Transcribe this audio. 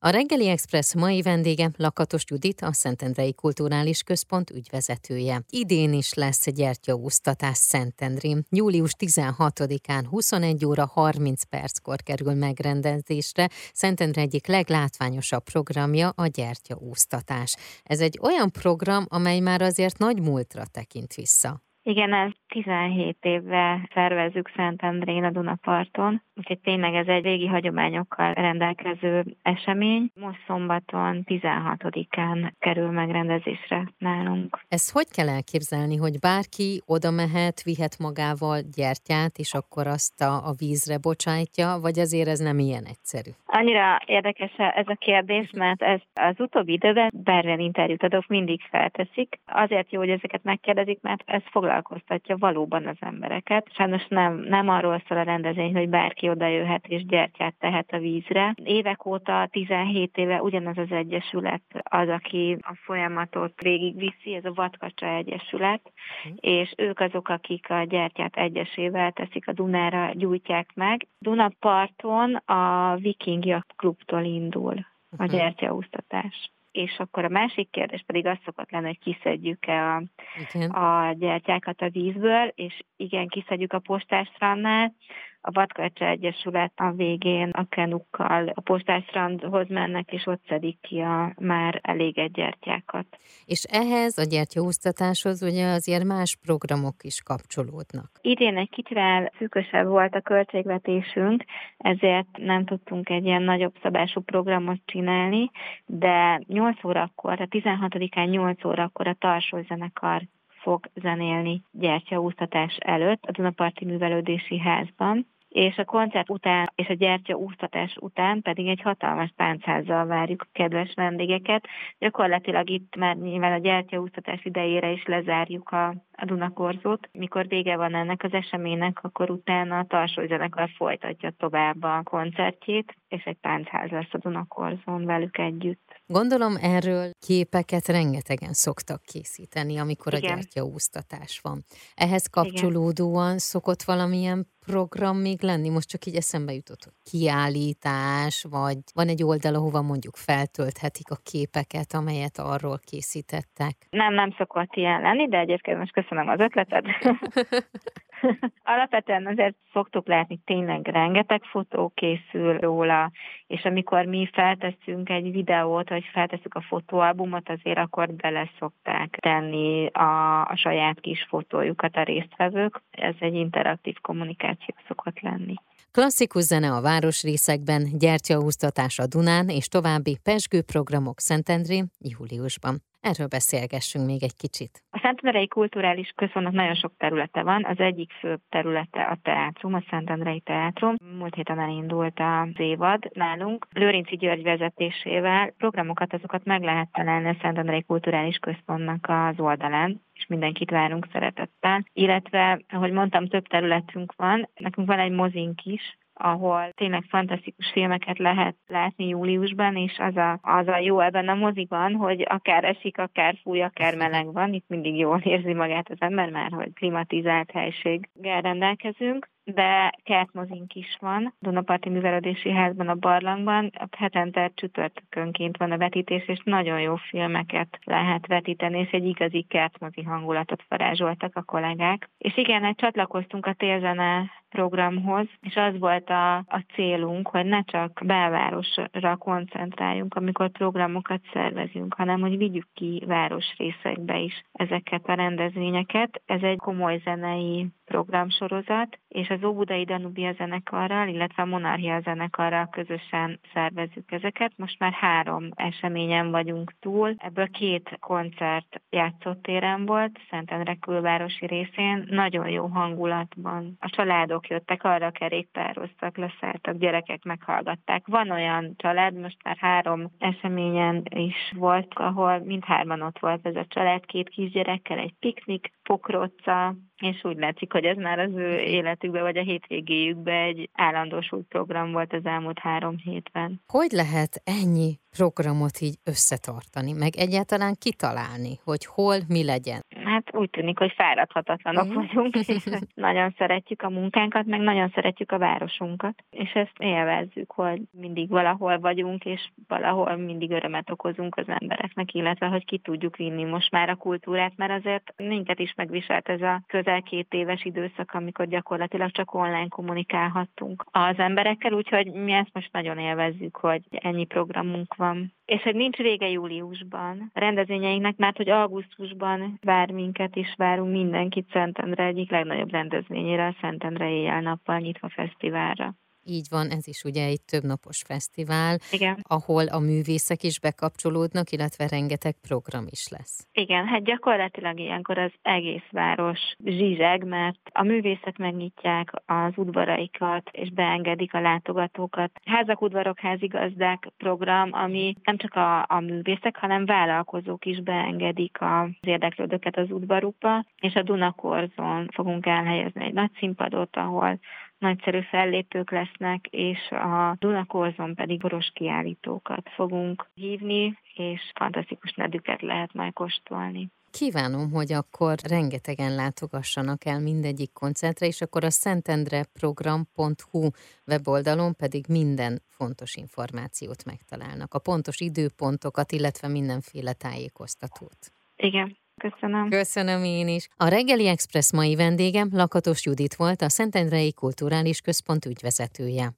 A Reggeli Express mai vendége Lakatos Judit, a Szentendrei Kulturális Központ ügyvezetője. Idén is lesz gyertyaúztatás Szentendrén. Július 16-án 21 óra 30 perckor kerül megrendezésre Szentendre egyik leglátványosabb programja a gyertyaúztatás. Ez egy olyan program, amely már azért nagy múltra tekint vissza. Igen, ez 17 évvel szervezzük Szentendrén a Dunaparton, úgyhogy tényleg ez egy régi hagyományokkal rendelkező esemény. Most szombaton 16-án kerül megrendezésre nálunk. Ez hogy kell elképzelni, hogy bárki oda mehet, vihet magával gyertyát, és akkor azt a, a vízre bocsájtja, vagy azért ez nem ilyen egyszerű? Annyira érdekes ez a kérdés, mert ez az utóbbi időben bármilyen interjút adok, mindig felteszik. Azért jó, hogy ezeket megkérdezik, mert ez foglalkoztatja valóban az embereket. Sajnos nem, nem arról szól a rendezvény, hogy bárki oda jöhet és gyertyát tehet a vízre. Évek óta, 17 éve ugyanaz az egyesület az, aki a folyamatot végigviszi, ez a Vatkacsa Egyesület, uh-huh. és ők azok, akik a gyertyát egyesével teszik a Dunára, gyújtják meg. Dunaparton a Viking Yacht Klubtól indul a mhm. És akkor a másik kérdés pedig az szokott lenni, hogy kiszedjük-e a, a gyertyákat a vízből, és igen, kiszedjük a postástrannál, a Vadkacsa Egyesület a végén a kenukkal a postástrandhoz mennek, és ott szedik ki a már elég gyertyákat. És ehhez a gyertyahúztatáshoz ugye azért más programok is kapcsolódnak. Idén egy kicsivel szűkösebb volt a költségvetésünk, ezért nem tudtunk egy ilyen nagyobb szabású programot csinálni, de 8 órakor, a 16-án 8 órakor a Tarsó zenekar fog zenélni gyertyaúsztatás előtt a Dunaparti Művelődési Házban, és a koncert után és a gyertya úsztatás után pedig egy hatalmas páncázzal várjuk a kedves vendégeket. Gyakorlatilag itt már nyilván a gyertya úsztatás idejére is lezárjuk a, a Dunakorzót. Mikor vége van ennek az eseménynek, akkor utána a Tarsó zenekar folytatja tovább a koncertjét, és egy páncház lesz a Dunakorzón velük együtt. Gondolom erről képeket rengetegen szoktak készíteni, amikor Igen. a gyertyaúztatás van. Ehhez kapcsolódóan Igen. szokott valamilyen program még lenni? Most csak így eszembe jutott, hogy kiállítás, vagy van egy oldal, ahova mondjuk feltölthetik a képeket, amelyet arról készítettek? Nem, nem szokott ilyen lenni, de egyébként most köszönöm az ötletet. Alapvetően azért szoktuk látni, tényleg rengeteg fotó készül róla, és amikor mi feltesszünk egy videót, vagy feltesszük a fotóalbumot, azért akkor bele szokták tenni a, a saját kis fotójukat a résztvevők. Ez egy interaktív kommunikáció szokott lenni. Klasszikus zene a városrészekben, gyertyahúztatás a Dunán és további pesgő programok Szentendrén júliusban. Erről beszélgessünk még egy kicsit. A Szentendrei Kulturális Központnak nagyon sok területe van. Az egyik fő területe a teátrum, a Szentendrei Teátrum. Múlt héten elindult az évad nálunk. Lőrinci György vezetésével programokat azokat meg lehet találni a Szentendrei Kulturális Központnak az oldalán és mindenkit várunk szeretettel. Illetve, ahogy mondtam, több területünk van. Nekünk van egy mozink is, ahol tényleg fantasztikus filmeket lehet látni júliusban, és az a, az a jó ebben a moziban, hogy akár esik, akár fúj, akár meleg van, itt mindig jól érzi magát az ember, már hogy klimatizált helységgel rendelkezünk de kertmozink is van. Dunaparti Művelődési Házban, a Barlangban. A hetente csütörtökönként van a vetítés, és nagyon jó filmeket lehet vetíteni, és egy igazi kertmozi hangulatot varázsoltak a kollégák. És igen, hát csatlakoztunk a télzene programhoz, és az volt a, a célunk, hogy ne csak belvárosra koncentráljunk, amikor programokat szervezünk, hanem hogy vigyük ki városrészekbe is ezeket a rendezvényeket. Ez egy komoly zenei programsorozat, és az Óbudai Danubia zenekarral, illetve a Monarchia zenekarral közösen szervezzük ezeket. Most már három eseményen vagyunk túl. Ebből két koncert játszótéren volt, Szentendre külvárosi részén, nagyon jó hangulatban. A családok jöttek, arra kerékpároztak, leszálltak, gyerekek meghallgatták. Van olyan család, most már három eseményen is volt, ahol mindhárman ott volt ez a család, két kisgyerekkel, egy piknik, pokróccal, és úgy látszik, hogy ez már az ő életükbe vagy a hétvégéjükbe egy állandósult program volt az elmúlt három hétben. Hogy lehet ennyi programot így összetartani, meg egyáltalán kitalálni, hogy hol mi legyen? Hát úgy tűnik, hogy fáradhatatlanok mm. vagyunk, és nagyon szeretjük a munkánkat, meg nagyon szeretjük a városunkat, és ezt élvezzük, hogy mindig valahol vagyunk, és valahol mindig örömet okozunk az embereknek, illetve hogy ki tudjuk vinni most már a kultúrát, mert azért minket is megviselt ez a közel két éves időszak, amikor gyakorlatilag csak online kommunikálhattunk az emberekkel, úgyhogy mi ezt most nagyon élvezzük, hogy ennyi programunk van. És hogy nincs vége júliusban rendezvényeinknek, mert hogy augusztusban vár minket is, várunk mindenkit Szentendre egyik legnagyobb rendezvényére, a Szentendre éjjel-nappal nyitva fesztiválra. Így van, ez is ugye egy többnapos fesztivál, Igen. ahol a művészek is bekapcsolódnak, illetve rengeteg program is lesz. Igen, hát gyakorlatilag ilyenkor az egész város zsizseg, mert a művészek megnyitják az udvaraikat, és beengedik a látogatókat. Házak, udvarok, házigazdák program, ami nem csak a, a művészek, hanem vállalkozók is beengedik az érdeklődőket az udvarukba, és a Dunakorzon fogunk elhelyezni egy nagy színpadot, ahol nagyszerű fellépők lesznek, és a Dunakorzon pedig boros kiállítókat fogunk hívni, és fantasztikus nedüket lehet majd kóstolni. Kívánom, hogy akkor rengetegen látogassanak el mindegyik koncertre, és akkor a szentendreprogram.hu weboldalon pedig minden fontos információt megtalálnak, a pontos időpontokat, illetve mindenféle tájékoztatót. Igen. Köszönöm. Köszönöm én is. A reggeli Express mai vendégem Lakatos Judit volt, a Szentendrei Kulturális Központ ügyvezetője.